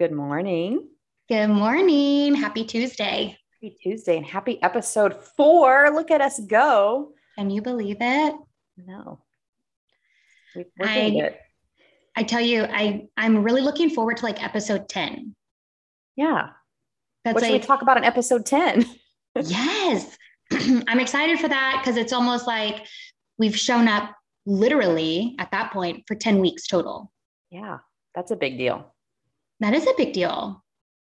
Good morning. Good morning. Happy Tuesday. Happy Tuesday and happy episode four. Look at us go. Can you believe it? No. We, are I, doing it. I tell you, I, I'm really looking forward to like episode 10. Yeah. That's what like, should we talk about in episode 10? yes. I'm excited for that because it's almost like we've shown up literally at that point for 10 weeks total. Yeah, that's a big deal that is a big deal.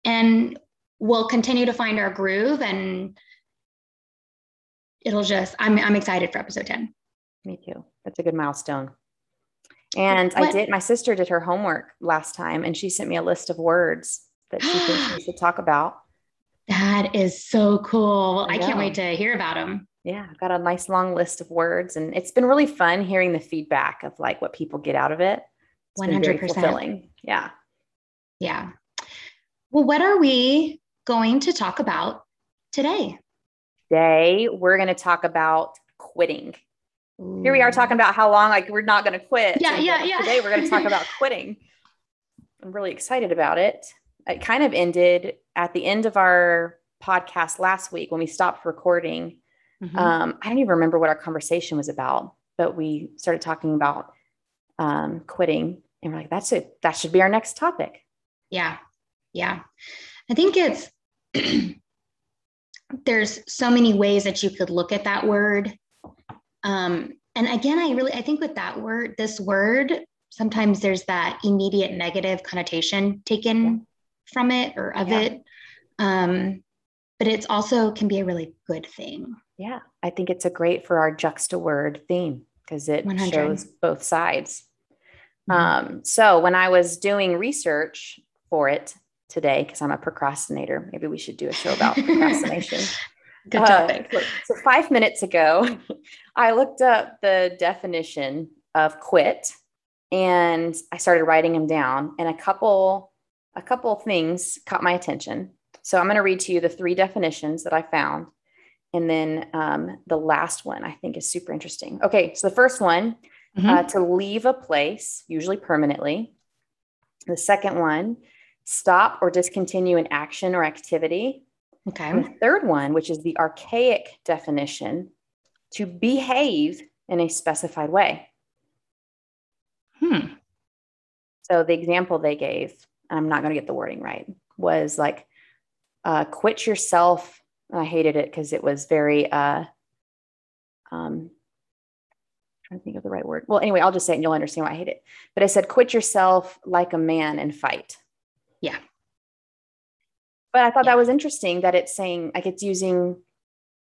And we'll continue to find our groove and it'll just, I'm, I'm excited for episode 10. Me too. That's a good milestone. And what? I did, my sister did her homework last time and she sent me a list of words that she thinks we should talk about. That is so cool. I, I can't wait to hear about them. Yeah, I've got a nice long list of words and it's been really fun hearing the feedback of like what people get out of it. It's 100%. fulfilling. Yeah. Yeah. Well, what are we going to talk about today? Today, we're going to talk about quitting. Ooh. Here we are talking about how long, like, we're not going to quit. Yeah, yeah, yeah. Today, we're going to talk about quitting. I'm really excited about it. It kind of ended at the end of our podcast last week when we stopped recording. Mm-hmm. Um, I don't even remember what our conversation was about, but we started talking about um, quitting, and we're like, "That's it. That should be our next topic." Yeah. Yeah. I think it's, there's so many ways that you could look at that word. Um, and again, I really, I think with that word, this word, sometimes there's that immediate negative connotation taken yeah. from it or of yeah. it. Um, but it's also can be a really good thing. Yeah. I think it's a great for our juxta word theme because it 100. shows both sides. Mm-hmm. Um, so when I was doing research for it today because I'm a procrastinator. Maybe we should do a show about procrastination. Good topic. Uh, so, five minutes ago, I looked up the definition of quit and I started writing them down. And a couple, a couple things caught my attention. So I'm going to read to you the three definitions that I found. And then um, the last one I think is super interesting. Okay, so the first one mm-hmm. uh, to leave a place, usually permanently. The second one stop or discontinue an action or activity. Okay. And the third one, which is the archaic definition, to behave in a specified way. Hmm. So the example they gave, I'm not going to get the wording right, was like uh, quit yourself. I hated it because it was very, uh, um, trying to think of the right word. Well, anyway, I'll just say it and you'll understand why I hate it. But I said, quit yourself like a man and fight. Yeah. But I thought yeah. that was interesting that it's saying like it's using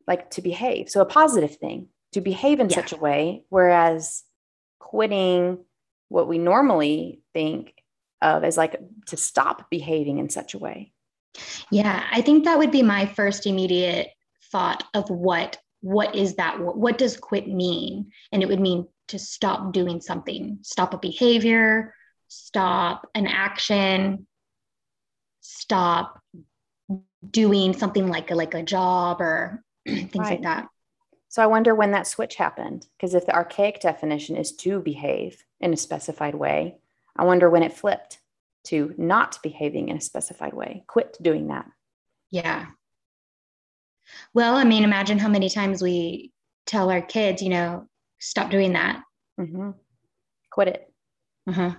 like to behave. So a positive thing to behave in yeah. such a way, whereas quitting what we normally think of as like to stop behaving in such a way. Yeah, I think that would be my first immediate thought of what what is that what does quit mean? And it would mean to stop doing something, stop a behavior, stop an action, stop doing something like a, like a job or things right. like that. So I wonder when that switch happened because if the archaic definition is to behave in a specified way, I wonder when it flipped to not behaving in a specified way. Quit doing that. Yeah. Well, I mean, imagine how many times we tell our kids, you know, stop doing that. Mm-hmm. Quit it. Uh-huh.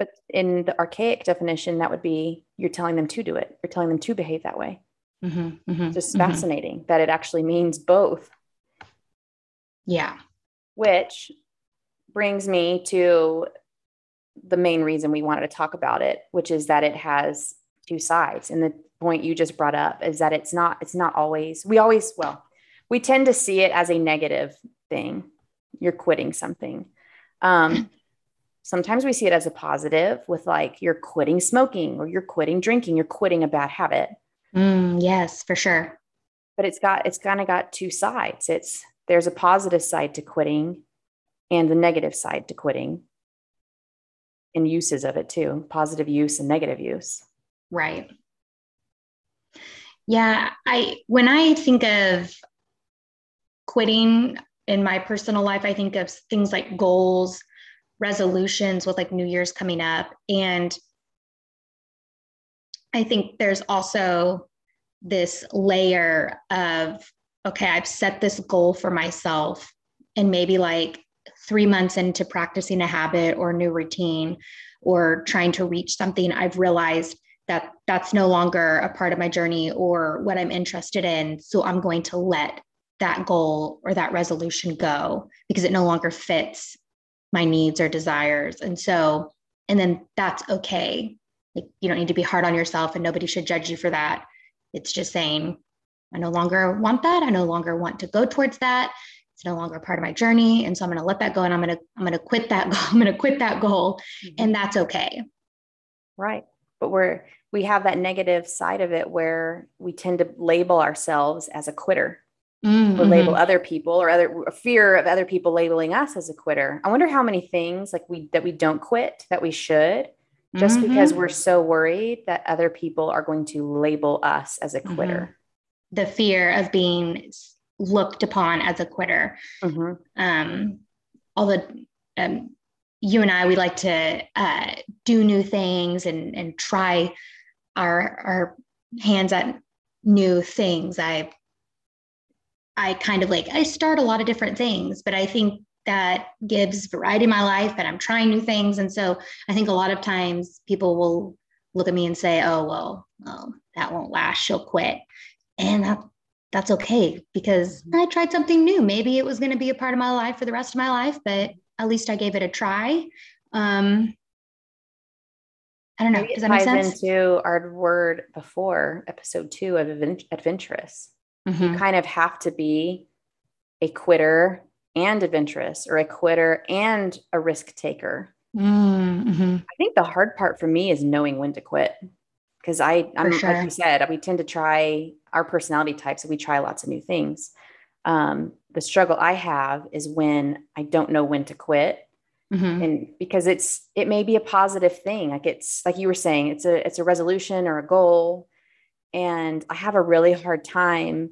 But in the archaic definition, that would be you're telling them to do it. You're telling them to behave that way. Mm-hmm, mm-hmm, Just mm-hmm. fascinating that it actually means both. Yeah. Which brings me to the main reason we wanted to talk about it, which is that it has two sides. And the point you just brought up is that it's not, it's not always, we always, well, we tend to see it as a negative thing. You're quitting something. Um, sometimes we see it as a positive with like you're quitting smoking or you're quitting drinking, you're quitting a bad habit. Mm, yes, for sure. But it's got, it's kind of got two sides. It's, there's a positive side to quitting and the negative side to quitting and uses of it too positive use and negative use. Right. Yeah. I, when I think of quitting in my personal life, I think of things like goals resolutions with like New Year's coming up. And I think there's also this layer of, okay, I've set this goal for myself. And maybe like three months into practicing a habit or new routine or trying to reach something, I've realized that that's no longer a part of my journey or what I'm interested in. So I'm going to let that goal or that resolution go because it no longer fits my needs or desires. And so, and then that's okay. Like you don't need to be hard on yourself and nobody should judge you for that. It's just saying, I no longer want that. I no longer want to go towards that. It's no longer part of my journey. And so I'm going to let that go and I'm going to, I'm going to quit that. goal. I'm going to quit that goal. Mm-hmm. And that's okay. Right. But we're, we have that negative side of it where we tend to label ourselves as a quitter mm-hmm. or label other people or other fear of other people labeling us as a quitter. I wonder how many things like we that we don't quit that we should just mm-hmm. because we're so worried that other people are going to label us as a quitter. Mm-hmm. The fear of being looked upon as a quitter. Mm-hmm. Um, although um, you and I, we like to uh, do new things and and try our our hands at new things. I I kind of like I start a lot of different things, but I think that gives variety in my life and I'm trying new things. And so I think a lot of times people will look at me and say, oh, well, oh, that won't last. She'll quit. And that, that's okay because I tried something new. Maybe it was going to be a part of my life for the rest of my life, but at least I gave it a try. Um, I don't know. Maybe Does that make sense? into our word before episode two of adventurous. Mm-hmm. You kind of have to be a quitter and adventurous or a quitter and a risk taker. Mm-hmm. I think the hard part for me is knowing when to quit. Because I, I'm sure. like you said, we tend to try our personality types. We try lots of new things. Um, the struggle I have is when I don't know when to quit, mm-hmm. and because it's it may be a positive thing. Like it's like you were saying, it's a it's a resolution or a goal, and I have a really hard time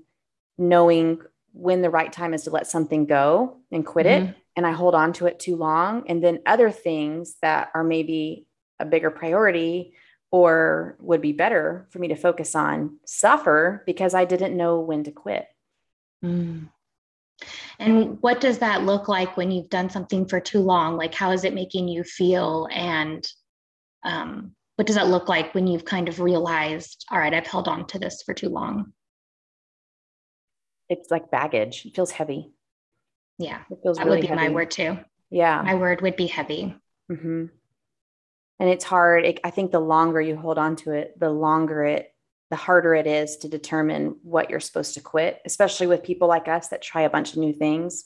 knowing when the right time is to let something go and quit mm-hmm. it and I hold on to it too long. And then other things that are maybe a bigger priority or would be better for me to focus on suffer because I didn't know when to quit. Mm. And what does that look like when you've done something for too long? Like, how is it making you feel? And um, what does that look like when you've kind of realized, all right, I've held on to this for too long? it's like baggage. It feels heavy. Yeah. It feels that really would be heavy. my word too. Yeah. My word would be heavy. Mm-hmm. And it's hard. It, I think the longer you hold on to it, the longer it, the harder it is to determine what you're supposed to quit, especially with people like us that try a bunch of new things.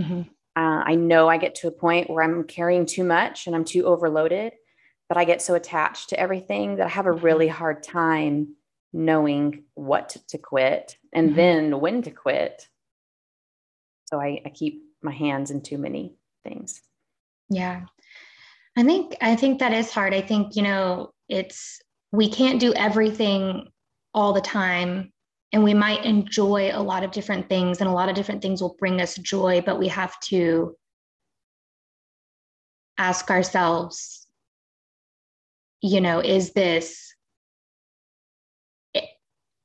Mm-hmm. Uh, I know I get to a point where I'm carrying too much and I'm too overloaded, but I get so attached to everything that I have a mm-hmm. really hard time knowing what to quit and mm-hmm. then when to quit. So I, I keep my hands in too many things. Yeah. I think I think that is hard. I think, you know, it's we can't do everything all the time and we might enjoy a lot of different things and a lot of different things will bring us joy, but we have to ask ourselves, you know, is this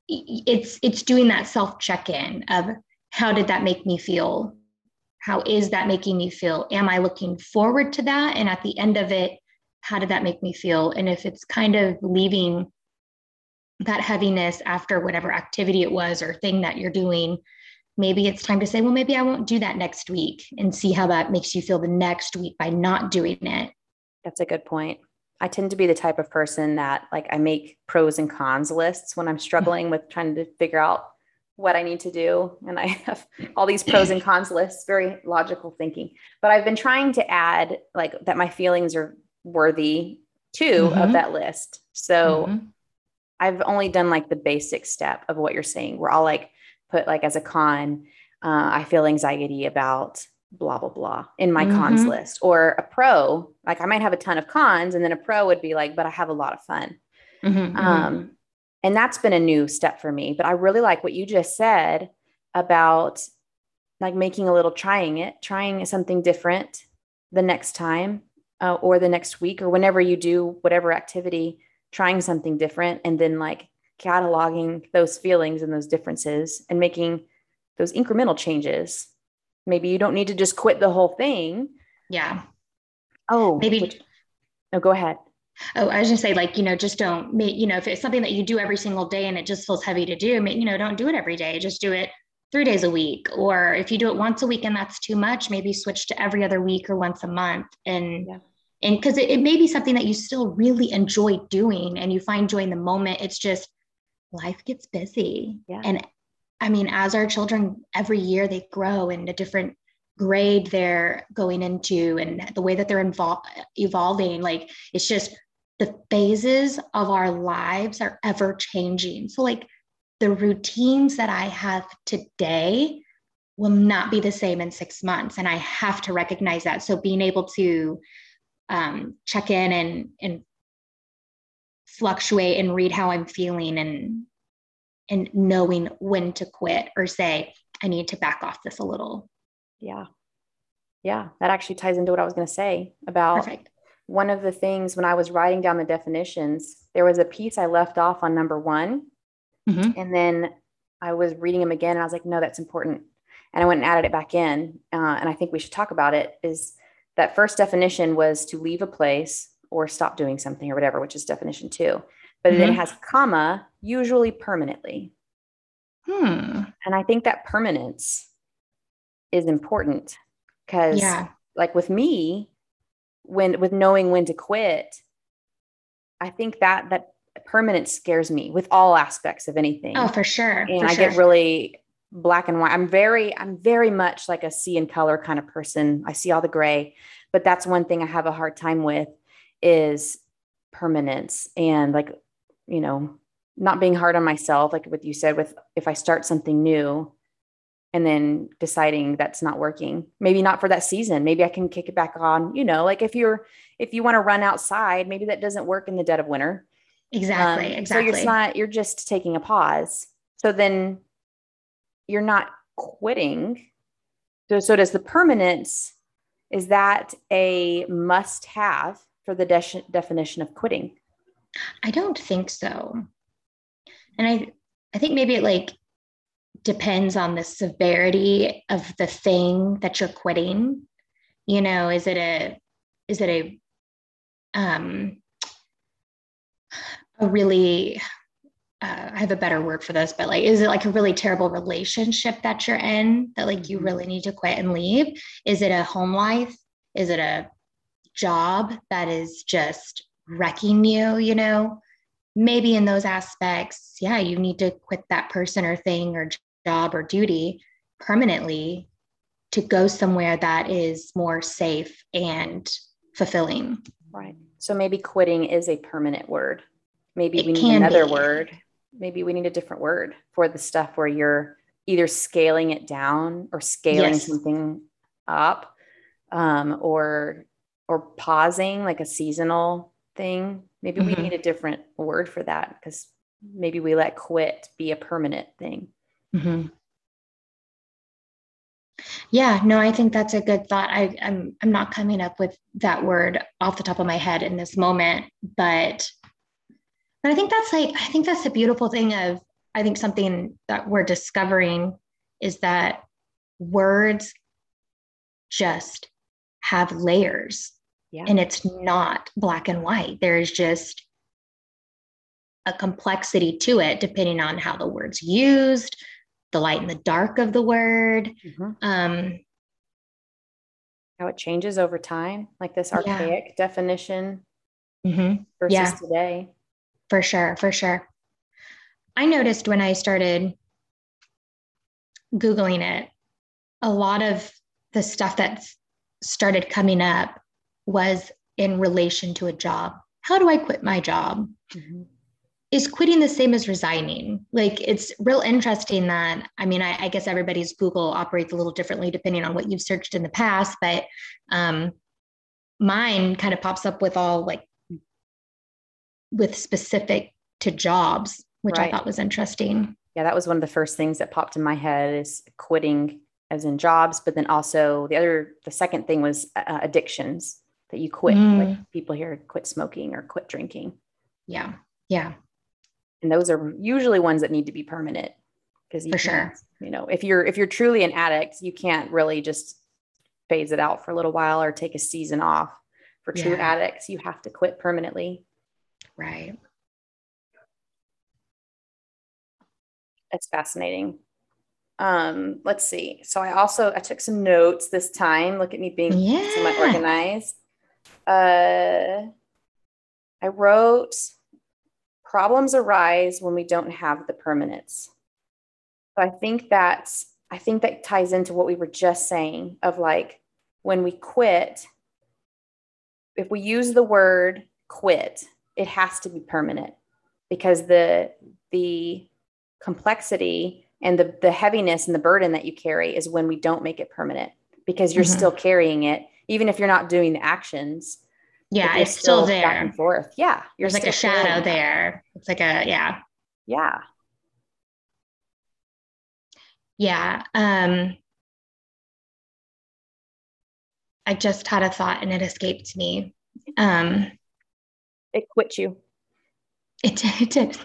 it's it's doing that self check-in of how did that make me feel? How is that making me feel? Am i looking forward to that? And at the end of it how did that make me feel? And if it's kind of leaving that heaviness after whatever activity it was or thing that you're doing maybe it's time to say well maybe i won't do that next week and see how that makes you feel the next week by not doing it. That's a good point I tend to be the type of person that like I make pros and cons lists when I'm struggling with trying to figure out what I need to do. And I have all these pros and cons lists, very logical thinking. But I've been trying to add like that my feelings are worthy too mm-hmm. of that list. So mm-hmm. I've only done like the basic step of what you're saying, where I'll like put like as a con, uh, I feel anxiety about blah blah blah in my mm-hmm. cons list or a pro like i might have a ton of cons and then a pro would be like but i have a lot of fun mm-hmm, mm-hmm. um, and that's been a new step for me but i really like what you just said about like making a little trying it trying something different the next time uh, or the next week or whenever you do whatever activity trying something different and then like cataloging those feelings and those differences and making those incremental changes. Maybe you don't need to just quit the whole thing. Yeah. Oh, Maybe- which- oh, go ahead. Oh, I was gonna say, like, you know, just don't make, you know, if it's something that you do every single day and it just feels heavy to do, you know, don't do it every day. Just do it three days a week. Or if you do it once a week and that's too much, maybe switch to every other week or once a month. And Yeah. and because it, it may be something that you still really enjoy doing and you find joy in the moment. It's just life gets busy. Yeah. And I mean, as our children every year they grow in a different grade they're going into and the way that they're invol- evolving, like it's just the phases of our lives are ever changing. So, like the routines that I have today will not be the same in six months. And I have to recognize that. So, being able to um, check in and, and fluctuate and read how I'm feeling and and knowing when to quit or say, I need to back off this a little. Yeah. Yeah. That actually ties into what I was going to say about Perfect. one of the things when I was writing down the definitions, there was a piece I left off on number one. Mhm. And then I was reading them again and I was like, no, that's important. And I went and added it back in. Uh, and I think we should talk about it is that first definition was to leave a place or stop doing something or whatever, which is definition two. But then it has comma, usually permanently. Hmm. And I think that permanence is important because Yeah. like with me, when with knowing when to quit, I think that that permanence scares me with all aspects of anything. Oh, for sure. and for I sure. get really black and white. I'm very, I'm very much like a see in color kind of person. I see all the gray, but that's one thing I have a hard time with is permanence and like, you know, not being hard on myself, like what you said with if I start something new and then deciding that's not working, maybe not for that season, maybe I can kick it back on, you know, like if you're, if you want to run outside, maybe that doesn't work in the dead of winter. exactly. Um, exactly. So it's not, you're just taking a pause. So then you're not quitting. So, so does the permanence, is that a must have for the de- definition of quitting? I don't think so. And I I think maybe it like depends on the severity of the thing that you're quitting. You know, is it a is it a um a really uh, I have a better word for this, but like, is it like a really terrible relationship that you're in that like you Mhm. really need to quit and leave? Is it a home life? Is it a job that is just wrecking you? You know, maybe in those aspects, yeah, you need to quit that person or thing or job or duty permanently to go somewhere that is more safe and fulfilling. Right. So maybe quitting is a permanent word. Maybe It we need another be. word. Maybe we need a different word for the stuff where you're either scaling it down or scaling Yes. something up um, or or pausing like a seasonal thing. Maybe we Mhm. need a different word for that because maybe we let quit be a permanent thing. Mhm. Yeah, no, I think that's a good thought. I, I'm I'm not coming up with that word off the top of my head in this moment, but but I think that's like I think that's the beautiful thing of I think something that we're discovering is that words just have layers Yeah. and it's not black and white. There's just a complexity to it depending on how the word's used, the light and the dark of the word. Mhm. Um, How it changes over time, like this Yeah. archaic definition mhm, versus Yeah. today. for sure, for sure. I noticed when I started Googling it, a lot of the stuff that started coming up was in relation to a job. How do I quit my job? Mhm. is quitting the same as resigning? Like it's real interesting that I mean, I, I guess everybody's Google operates a little differently depending on what you've searched in the past, but um, mine kind of pops up with all like with specific to jobs, which I thought was interesting. Yeah, that was one of the first things that popped in my head is quitting as in jobs, but then also the other, the second thing was uh, addictions that you quit. Like Mm. people here quit smoking or quit drinking. Yeah. Yeah. And those are usually ones that need to be permanent because for sure, you know, if you're if you're truly an addict, you can't really just phase it out for a little while or take a season off. For true yeah. addicts, you have to quit permanently. Right. It's fascinating. Um, let's see. So I also I took some notes this time. Look at me being yeah. somewhat organized. Uh, I wrote problems arise when we don't have the permanence. So I think that's I think that ties into what we were just saying of like when we quit, if we use the word quit, it has to be permanent because the the complexity and the, the heaviness and the burden that you carry is when we don't make it permanent because you're mm-hmm. still carrying it even if you're not doing the actions yeah it's still, still there. back and forth. Yeah there's like a shadow there. It's like a yeah. Yeah. Yeah um i just had a thought and it escaped me. Um it quit you. it, did. it did.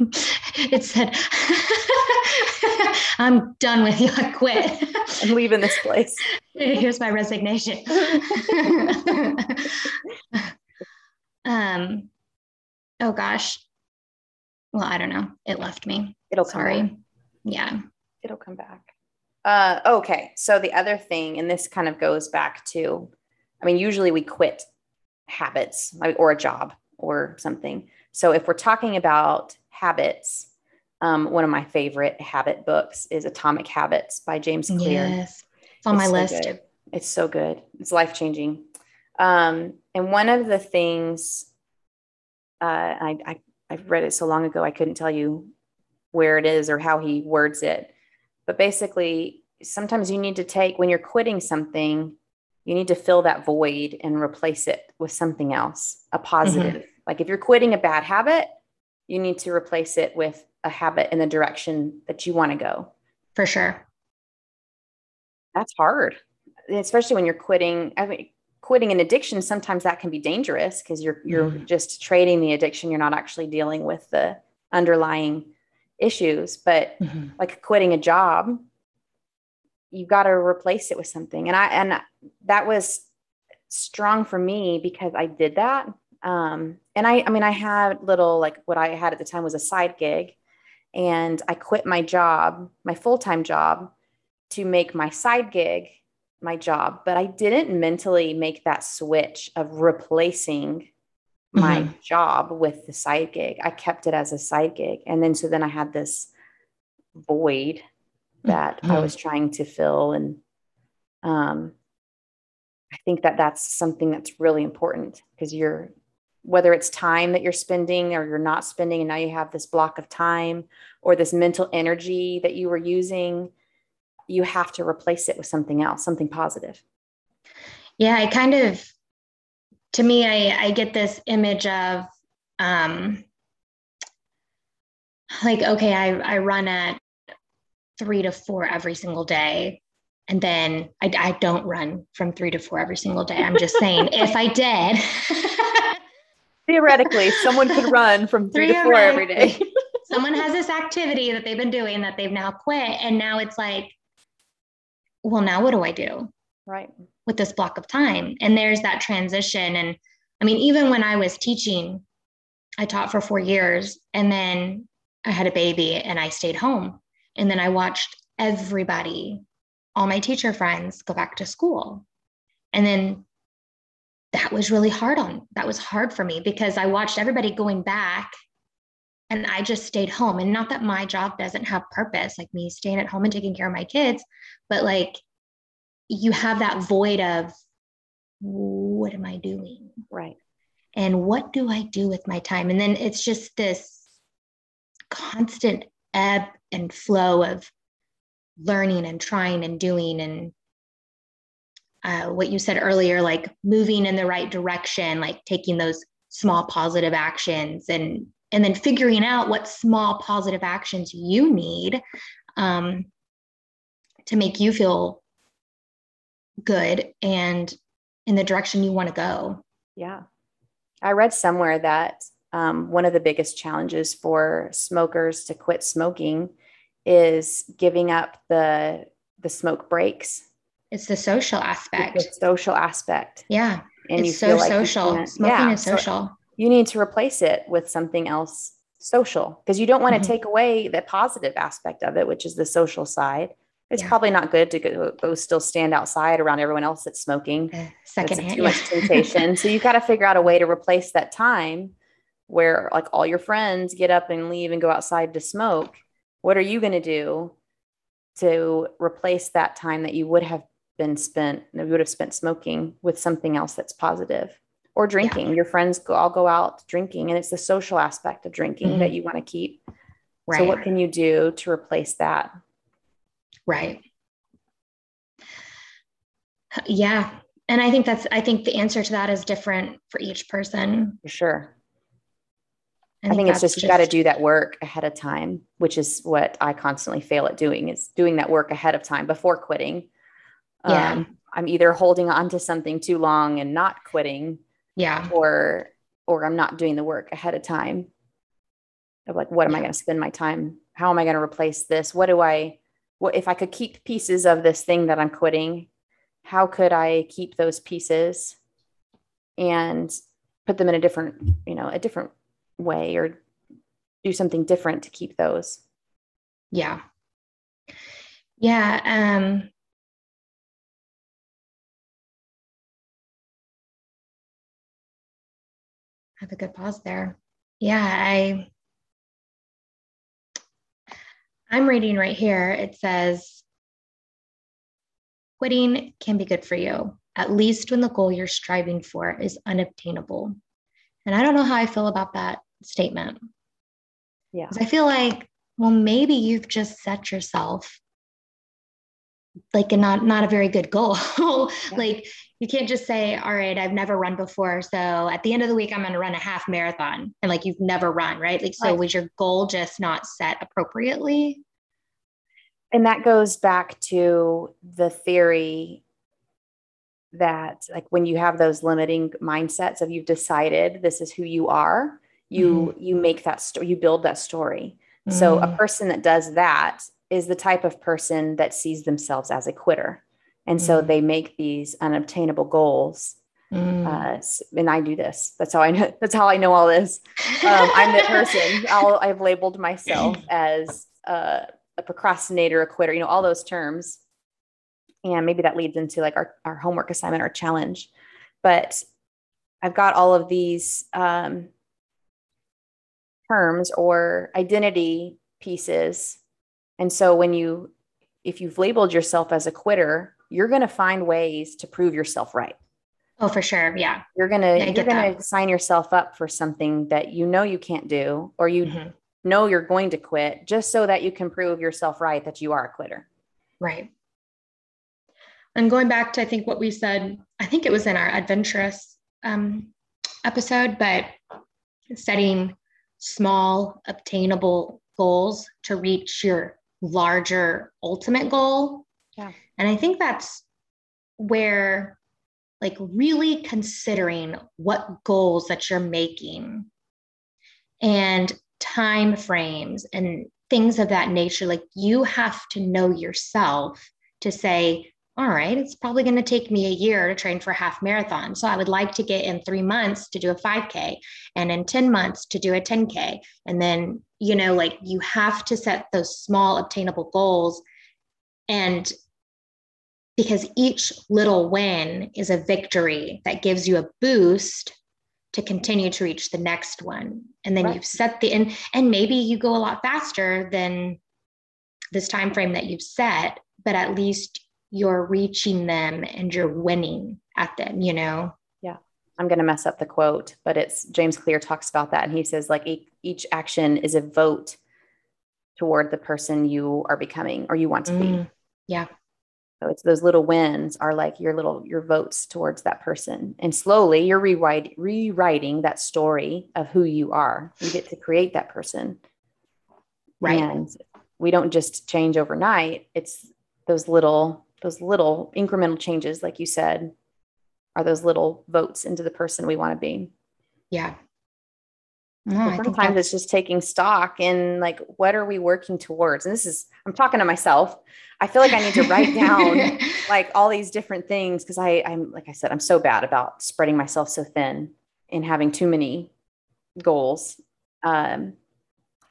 It said I'm done with you. I quit. I'm leaving this place. Here's my resignation. um, oh gosh. Well, I don't know. It left me. It'll sorry. Back. Yeah. It'll come back. Uh, okay. So the other thing, and this kind of goes back to, I mean, usually we quit habits or a job or something. So if we're talking about habits, um, one of my favorite habit books is Atomic Habits by James Clear. Yes, it's on it's my so list. Good. It's so good. It's life changing. Um, and one of the things uh, I, I I've read it so long ago I couldn't tell you where it is or how he words it, but basically sometimes you need to take when you're quitting something you need to fill that void and replace it with something else a positive mm-hmm. like if you're quitting a bad habit you need to replace it with a habit in the direction that you want to go. For sure. That's hard, especially when you're quitting. I mean, quitting an addiction, sometimes that can be dangerous because you're you're mm-hmm. just trading the addiction. You're not actually dealing with the underlying issues. But mm-hmm. like quitting a job, you've got to replace it with something. And I and that was strong for me because I did that. Um, and I, I mean, I had little like what I had at the time was a side gig, and I quit my job, my full time job, to make my side gig my job. But I didn't mentally make that switch of replacing my mm-hmm. job with the side gig. I kept it as a side gig. And then so then I had this void that mm-hmm. I was trying to fill. And um, I think that that's something that's really important because you're whether it's time that you're spending or you're not spending and now you have this block of time or this mental energy that you were using you have to replace it with something else something positive. Yeah i kind of to me i i get this image of um like okay i i run at three to four every single day and then I, I don't run from three to four every single day. I'm just saying if i did theoretically someone could run from three to four every day. someone has this activity that they've been doing that they've now quit and now it's like well now what do i do right. with this block of time? And there's that transition. And i mean even when i was teaching i taught for four years and then i had a baby and i stayed home. And then i watched everybody all my teacher friends go back to school. And then that was really hard on that was hard for me because I watched everybody going back and I just stayed home. And not that my job doesn't have purpose, like me staying at home and taking care of my kids, but like you have that void of what am I doing? Right. And what do I do with my time? And then it's just this constant ebb and flow of learning and trying and doing and uh, what you said earlier, like moving in the right direction, like taking those small positive actions and and then figuring out what small positive actions you need um, to make you feel good and in the direction you want to go. Yeah. I read somewhere that um, one of the biggest challenges for smokers to quit smoking is giving up the the smoke breaks. It's the social aspect. It's the social aspect. Yeah. And it's so like social. Smoking yeah, is social. So you need to replace it with something else social because you don't want to mm-hmm. take away the positive aspect of it, which is the social side. It's yeah. probably not good to go, go, still stand outside around everyone else that's smoking. Uh, secondhand, too much temptation. so you've got to figure out a way to replace that time where like all your friends get up and leave and go outside to smoke. What are you going to do to replace that time that you would have been spent, you would have spent smoking with something else that's positive? or drinking. Yeah. Your friends go, all go out drinking, and it's the social aspect of drinking mm-hmm. that you want to keep. Right. So, what can you do to replace that? Right. Yeah. And I think that's, I think the answer to that is different for each person. For sure. I think, I think it's just, just you got to do that work ahead of time, which is what I constantly fail at doing is doing that work ahead of time before quitting. Yeah. Um, I'm either holding on to something too long and not quitting yeah. or or i'm not doing the work ahead of time of like what am i going to spend my time? How am i going to replace this? What do i what if i could keep pieces of this thing that i'm quitting how could i keep those pieces and put them in a different you know a different way or do something different to keep those? Yeah. Yeah um a good pause there. Yeah, I I'm reading right here. It says quitting can be good for you, at least when the goal you're striving for is unobtainable. And I don't know how I feel about that statement. Yeah. I feel like, well, maybe you've just set yourself like a not not a very good goal. Like you can't just say, all right, I've never run before. So at the end of the week, I'm going to run a half marathon. And like you've never run, right? Like, so right. was your goal just not set appropriately? And that goes back to the theory that, like, when you have those limiting mindsets of you've decided this is who you are, you mm. you make that story, you build that story. Mm. So a mm. person that does that is the type of person that sees themselves as a quitter and so mm. they make these unobtainable goals. Mm. Uh, and I do this. That's how I know. That's how I know all this. Um, I'm the person. i have labeled myself as a, a procrastinator, a quitter. You know all those terms, and maybe that leads into like our our homework assignment, our challenge. But I've got all of these um, terms or identity pieces, and so when you if you've labeled yourself as a quitter, you're going to find ways to prove yourself right. Oh, for sure. Yeah. You're going to, you're going to sign yourself up for something that you know you can't do, or you mm-hmm. know you're going to quit just so that you can prove yourself right that you are a quitter. Right. And going back to, I think what we said, I think it was in our adventurous um, episode, but setting small, obtainable goals to reach your larger ultimate goal. Yeah. And I think that's where, like, really considering what goals that you're making and time frames and things of that nature, like, you have to know yourself to say, all right, it's probably going to take me a year to train for a half marathon. So I would like to get in three months to do a 5K and in 10 months to do a 10K. And then, you know, like you have to set those small obtainable goals and because each little win is a victory that gives you a boost to continue to reach the next one and then right. you've set the and and maybe you go a lot faster than this time frame that you've set but at least you're reaching them and you're winning at them you know yeah i'm going to mess up the quote but it's james clear talks about that and he says like each action is a vote toward the person you are becoming or you want to mm, be yeah so it's those little wins are like your little your votes towards that person. And slowly you're rewriting rewriting that story of who you are. You get to create that person. Right. And we don't just change overnight. It's those little those little incremental changes like you said are those little votes into the person we want to be. Yeah. No, so sometimes it's just taking stock in like what are we working towards? And this is I'm talking to myself. I feel like I need to write down like all these different things because I I'm like I said I'm so bad about spreading myself so thin and having too many goals. Um,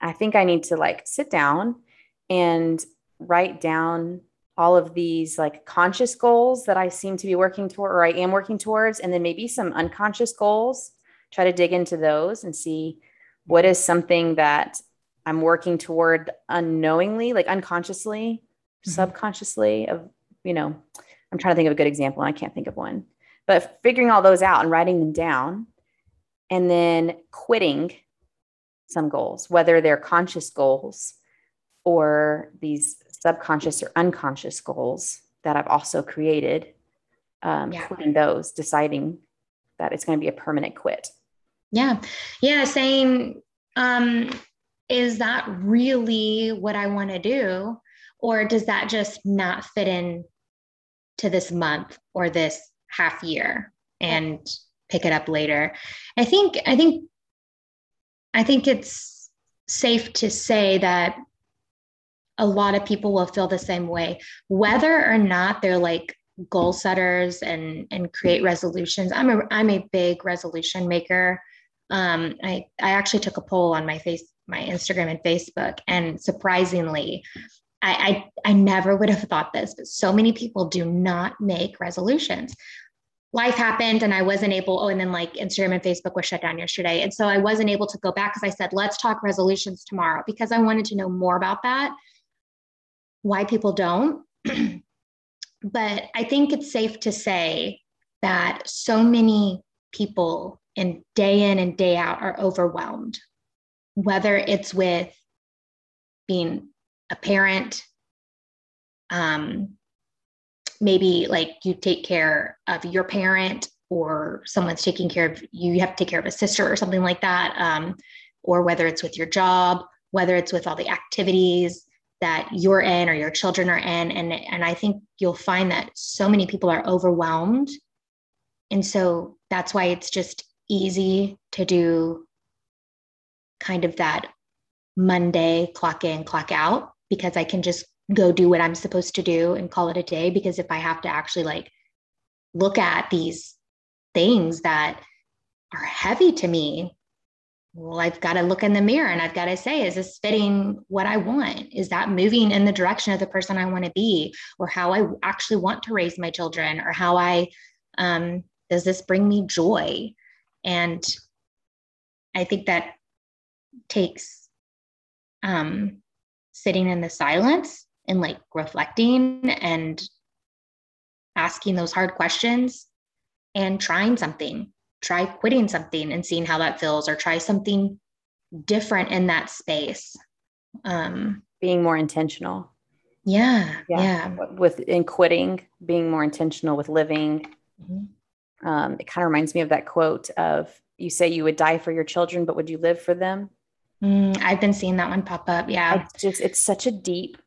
I think I need to like sit down and write down all of these like conscious goals that I seem to be working toward or I am working towards, and then maybe some unconscious goals. Try to dig into those and see what is something that I'm working toward unknowingly, like unconsciously, mm-hmm. subconsciously. Of you know, I'm trying to think of a good example, and I can't think of one. But figuring all those out and writing them down, and then quitting some goals, whether they're conscious goals or these subconscious or unconscious goals that I've also created, um, yeah. quitting those, deciding that it's going to be a permanent quit. Yeah. Yeah. Saying, um, is that really what I want to do? Or does that just not fit in to this month or this half year and pick it up later? I think, I think, I think it's safe to say that a lot of people will feel the same way, whether or not they're like goal setters and and create resolutions. I'm a I'm a big resolution maker. Um, I I actually took a poll on my face my Instagram and Facebook, and surprisingly, I, I I never would have thought this, but so many people do not make resolutions. Life happened and I wasn't able, oh, and then like Instagram and Facebook was shut down yesterday. And so I wasn't able to go back because I said, let's talk resolutions tomorrow because I wanted to know more about that why people don't. but I think it's safe to say that so many people in day in and day out are overwhelmed, whether it's with being a parent, um, maybe like you take care of your parent or someone's taking care of you, you have to take care of a sister or something like that, um, or whether it's with your job, whether it's with all the activities that you're in or your children are in. And and I think you'll find that so many people are overwhelmed. And so that's why it's just easy to do kind of that Monday clock in clock out because I can just go do what I'm supposed to do and call it a day. Because if I have to actually like look at these things that are heavy to me well, I've got to look in the mirror and I've got to say, is this fitting what I want? Is that moving in the direction of the person I want to be, or how I actually want to raise my children, or how I, um, does this bring me joy? And I think that takes um, sitting in the silence and like reflecting and asking those hard questions and trying something try quitting something and seeing how that feels or try something different in that space. Um being more intentional. Yeah yeah, yeah. with in quitting being more intentional with living. Mm-hmm. um it kind of reminds me of that quote of you say you would die for your children but would you live for them? Mm, i've been seeing that one pop up yeah. It's just it's such a deep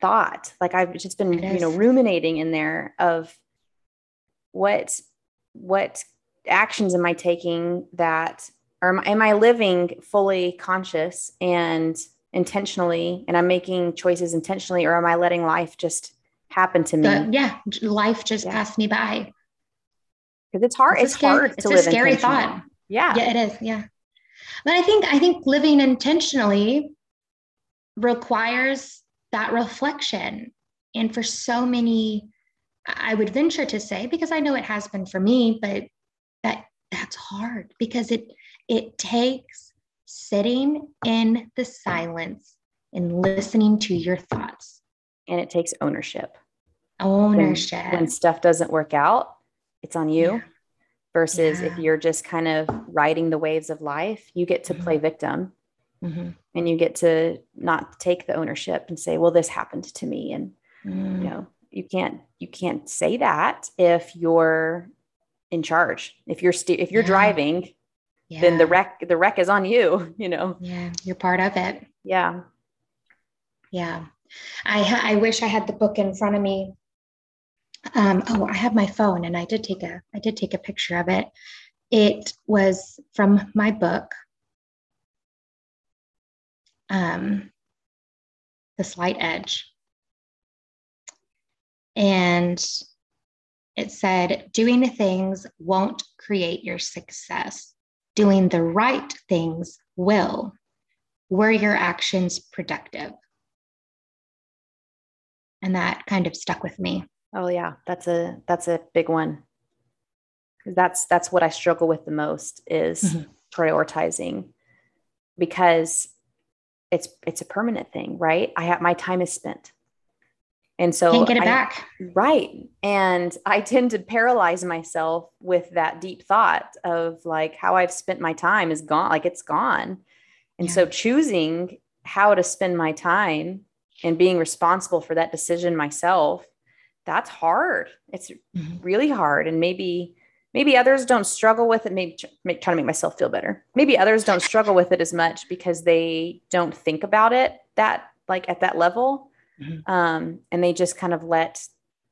thought. Like i've just been you know ruminating in there of what what actions am I taking that, or am I living fully conscious and intentionally, and I'm making choices intentionally, or am I letting life just happen to me? The, yeah, life just yeah. passed me by. Because it's hard. It's, it's hard it's to live. It's a scary thought. Yeah. Yeah, it is. Yeah. But I think I think living intentionally requires that reflection. And for so many, I would venture to say, because I know it has been for me, but that's hard because it it takes sitting in the silence and listening to your thoughts and it takes ownership ownership when, when stuff doesn't work out it's on you yeah. versus yeah. if you're just kind of riding the waves of life you get to mm-hmm. play victim mm-hmm. and you get to not take the ownership and say well this happened to me and mm. you know you can't you can't say that if you're in charge. If you're st- if you're yeah. driving, yeah. then the wreck the wreck is on you. You know. Yeah, you're part of it. Yeah. Yeah, I ha- I wish I had the book in front of me. Um, oh, I have my phone, and I did take a I did take a picture of it. It was from my book, um, The Slight Edge. And it said, doing things won't create your success. Doing the right things will. Were your actions productive? And that kind of stuck with me. Oh yeah, that's a that's a big one. That's that's what I struggle with the most is mm-hmm. prioritizing because it's it's a permanent thing, right? I have my time is spent. And so can't get it I, back. Right. And I tend to paralyze myself with that deep thought of like how I've spent my time is gone, like it's gone. And yeah. so choosing how to spend my time and being responsible for that decision myself, that's hard. It's mm-hmm. really hard. And maybe maybe others don't struggle with it maybe trying to make myself feel better maybe others don't struggle with it as much because they don't think about it that like at that level mm-hmm. um, and they just kind of let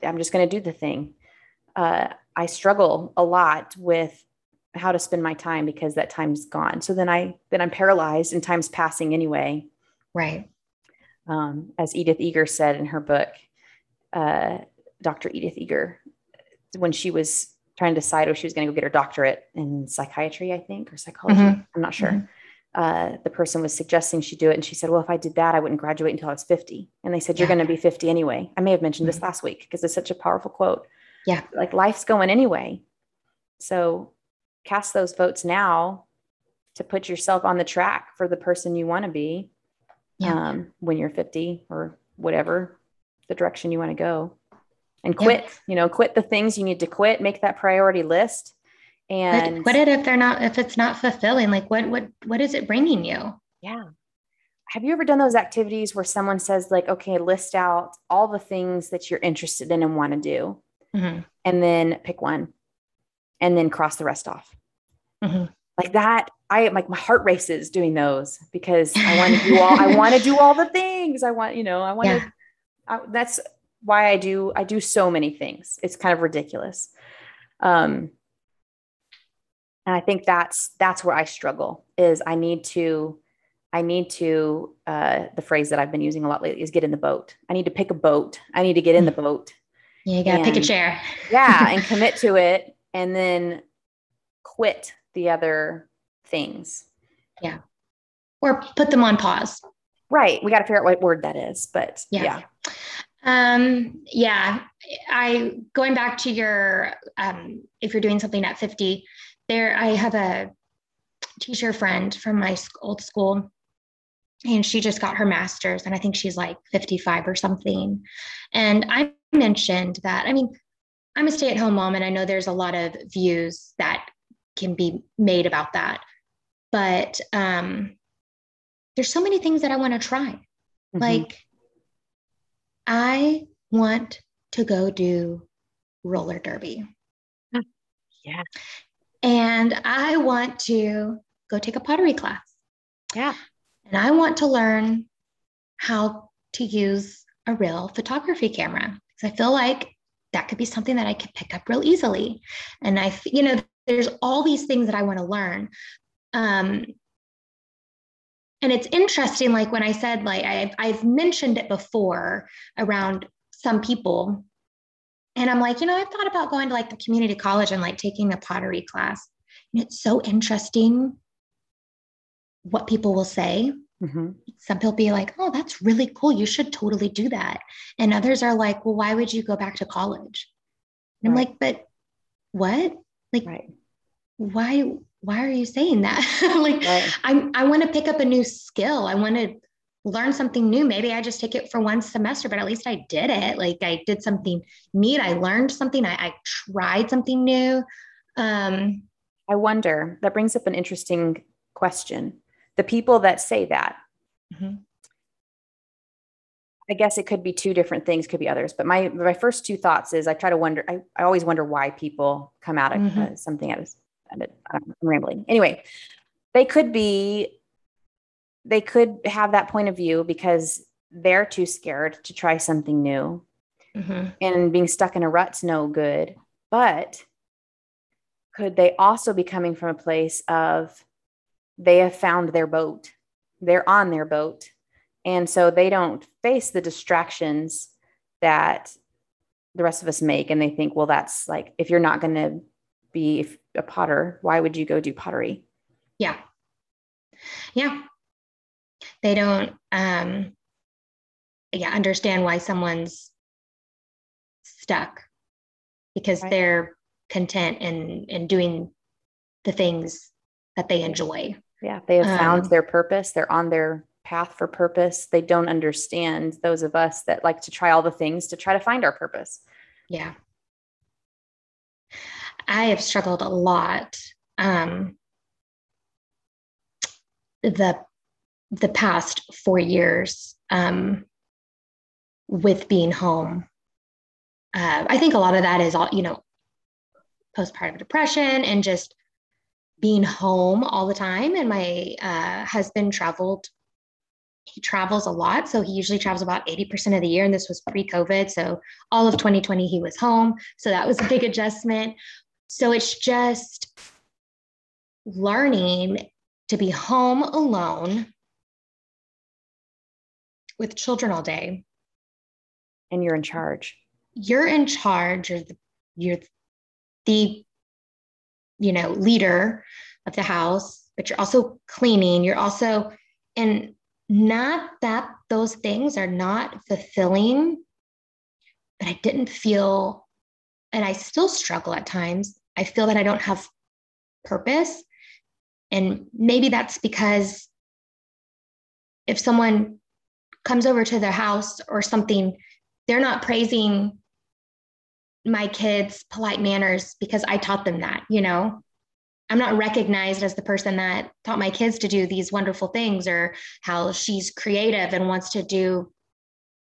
i'm just going to do the thing uh, i struggle a lot with how to spend my time because that time's gone so then i then i'm paralyzed and time's passing anyway right um, as edith eger said in her book uh, dr edith eger when she was trying to decide if she was going to go get her doctorate in psychiatry, I think, or psychology. Mm-hmm. I'm not sure. Mm-hmm. Uh, the person was suggesting she do it. And she said, Well, if I did that, I wouldn't graduate until I was 50. And they said, You're going to be 50 anyway. I may have mentioned mm-hmm. this last week because it's such a powerful quote. Yeah. Like life's going anyway. So cast those votes now to put yourself on the track for the person you want to be yeah. um, when you're 50 or whatever the direction you want to go and quit yep. you know quit the things you need to quit make that priority list and quit it if they're not if it's not fulfilling like what what what is it bringing you yeah have you ever done those activities where someone says like okay list out all the things that you're interested in and want to do mm-hmm. and then pick one and then cross the rest off mm-hmm. like that i like my heart races doing those because i want to do all i want to do all the things i want you know i want to yeah. that's why I do I do so many things. It's kind of ridiculous. Um, and I think that's that's where I struggle is I need to I need to uh, the phrase that I've been using a lot lately is get in the boat. I need to pick a boat. I need to get in the boat. Yeah, you gotta and, pick a chair. yeah, and commit to it, and then quit the other things. Yeah, or put them on pause. Right. We got to figure out what word that is, but yeah. yeah. Um, yeah, I going back to your um, if you're doing something at 50, there I have a teacher friend from my old school, and she just got her master's, and I think she's like 55 or something. And I mentioned that I mean, I'm a stay-at-home mom, and I know there's a lot of views that can be made about that, but um, there's so many things that I want to try, mm-hmm. like I want to go do roller derby. Yeah. And I want to go take a pottery class. Yeah. And I want to learn how to use a real photography camera because I feel like that could be something that I could pick up real easily. And I, you know, there's all these things that I want to learn. Um, and it's interesting like when i said like I, i've mentioned it before around some people and i'm like you know i've thought about going to like the community college and like taking a pottery class and it's so interesting what people will say mm-hmm. some people be like oh that's really cool you should totally do that and others are like well why would you go back to college and right. i'm like but what like right. why why are you saying that? like, right. I, I want to pick up a new skill. I want to learn something new. Maybe I just take it for one semester, but at least I did it. Like I did something neat. I learned something. I, I tried something new. Um, I wonder, that brings up an interesting question. The people that say that, mm-hmm. I guess it could be two different things, could be others. But my my first two thoughts is I try to wonder. I, I always wonder why people come out of mm-hmm. uh, something as I'm rambling. Anyway, they could be, they could have that point of view because they're too scared to try something new. Mm-hmm. And being stuck in a rut's no good. But could they also be coming from a place of they have found their boat they're on their boat. And so they don't face the distractions that the rest of us make. And they think, well, that's like, if you're not going to be a potter, why would you go do pottery? Yeah. Yeah. They don't, um, yeah, understand why someone's stuck because right. they're content and and doing the things that they enjoy. Yeah, they have found um, their purpose. They're on their path for purpose. They don't understand those of us that like to try all the things to try to find our purpose. Yeah. I have struggled a lot um, the the past four years um, with being home. Uh, I think a lot of that is all you know, postpartum depression and just being home all the time. And my uh, husband traveled. He travels a lot. So he usually travels about 80% of the year. And this was pre COVID. So all of 2020, he was home. So that was a big adjustment. So it's just learning to be home alone with children all day. And you're in charge. You're in charge. You're the, you're the you know leader of the house but you're also cleaning you're also and not that those things are not fulfilling but i didn't feel and i still struggle at times i feel that i don't have purpose and maybe that's because if someone comes over to their house or something they're not praising my kids polite manners because I taught them that, you know. I'm not recognized as the person that taught my kids to do these wonderful things or how she's creative and wants to do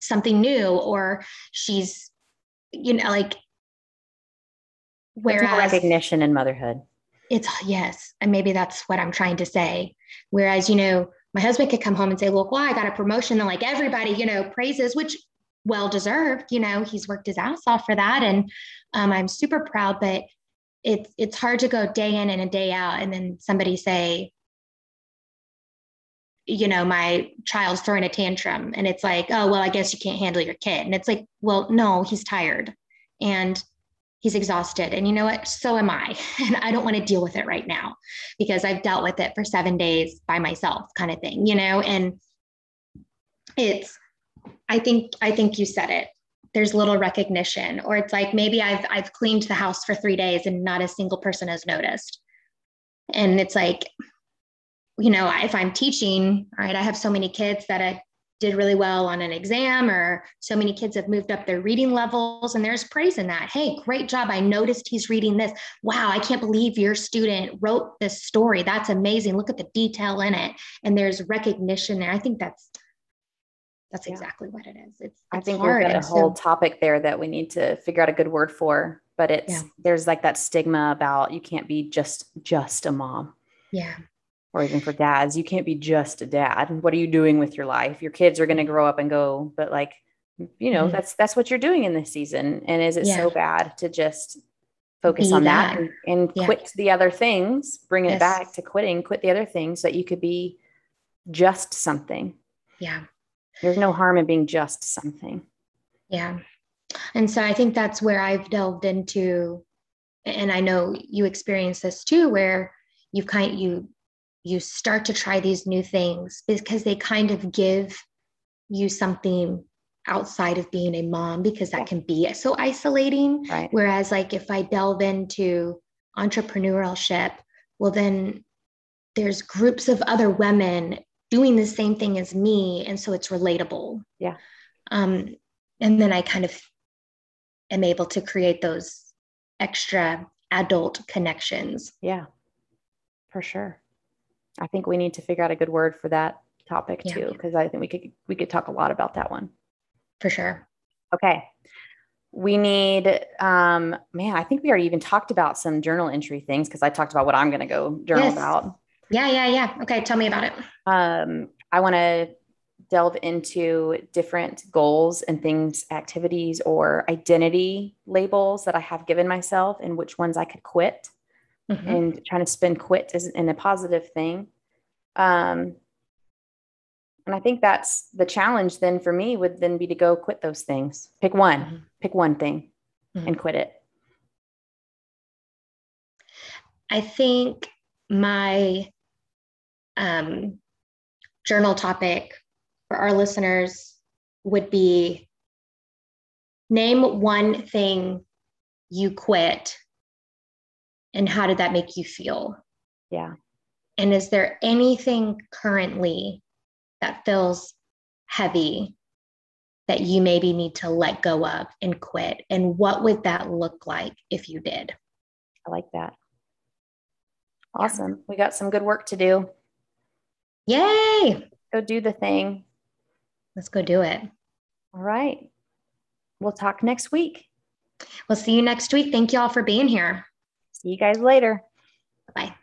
something new or she's you know like whereas recognition in motherhood it's yes and maybe that's what i'm trying to say whereas you know my husband could come home and say look well i got a promotion and like everybody you know praises which well deserved. You know, he's worked his ass off for that, and um, I'm super proud. But it's it's hard to go day in and a day out, and then somebody say, you know, my child's throwing a tantrum, and it's like, oh well, I guess you can't handle your kid, and it's like, well, no, he's tired, and he's exhausted and you know what so am i and i don't want to deal with it right now because i've dealt with it for seven days by myself kind of thing you know and it's I think I think you said it. There's little recognition, or it's like maybe I've I've cleaned the house for three days and not a single person has noticed. And it's like, you know, if I'm teaching, right, I have so many kids that I did really well on an exam, or so many kids have moved up their reading levels, and there's praise in that. Hey, great job. I noticed he's reading this. Wow, I can't believe your student wrote this story. That's amazing. Look at the detail in it. And there's recognition there. I think that's that's exactly what it is. It's, it's I think hard. we've got a whole so, topic there that we need to figure out a good word for, but it's yeah. there's like that stigma about you can't be just just a mom. Yeah. Or even for dads, you can't be just a dad. What are you doing with your life? Your kids are going to grow up and go, but like, you know, mm-hmm. that's that's what you're doing in this season. And is it yeah. so bad to just focus be on that, that and, and yeah. quit the other things, bring yes. it back to quitting, quit the other things that you could be just something. Yeah. There's no harm in being just something. Yeah. And so I think that's where I've delved into, and I know you experience this too, where you've kind you you start to try these new things because they kind of give you something outside of being a mom because that can be so isolating. Right. Whereas like if I delve into entrepreneurship, well then there's groups of other women doing the same thing as me and so it's relatable. Yeah. Um and then i kind of am able to create those extra adult connections. Yeah. For sure i think we need to figure out a good word for that topic yeah. too because i think we could we could talk a lot about that one for sure okay we need um man i think we already even talked about some journal entry things because i talked about what i'm going to go journal yes. about yeah, yeah, yeah. Okay, tell me about it. Um, I want to delve into different goals and things, activities, or identity labels that I have given myself and which ones I could quit mm-hmm. and trying to spin quit is in a positive thing. Um, And I think that's the challenge then for me would then be to go quit those things. Pick one, mm-hmm. pick one thing mm-hmm. and quit it. I think my um, journal topic for our listeners would be name one thing you quit and how did that make you feel? Yeah. And is there anything currently that feels heavy that you maybe need to let go of and quit? And what would that look like if you did? I like that. Awesome. We got some good work to do. Yay. Go do the thing. Let's go do it. All right. We'll talk next week. We'll see you next week. Thank you all for being here. See you guys later. Bye.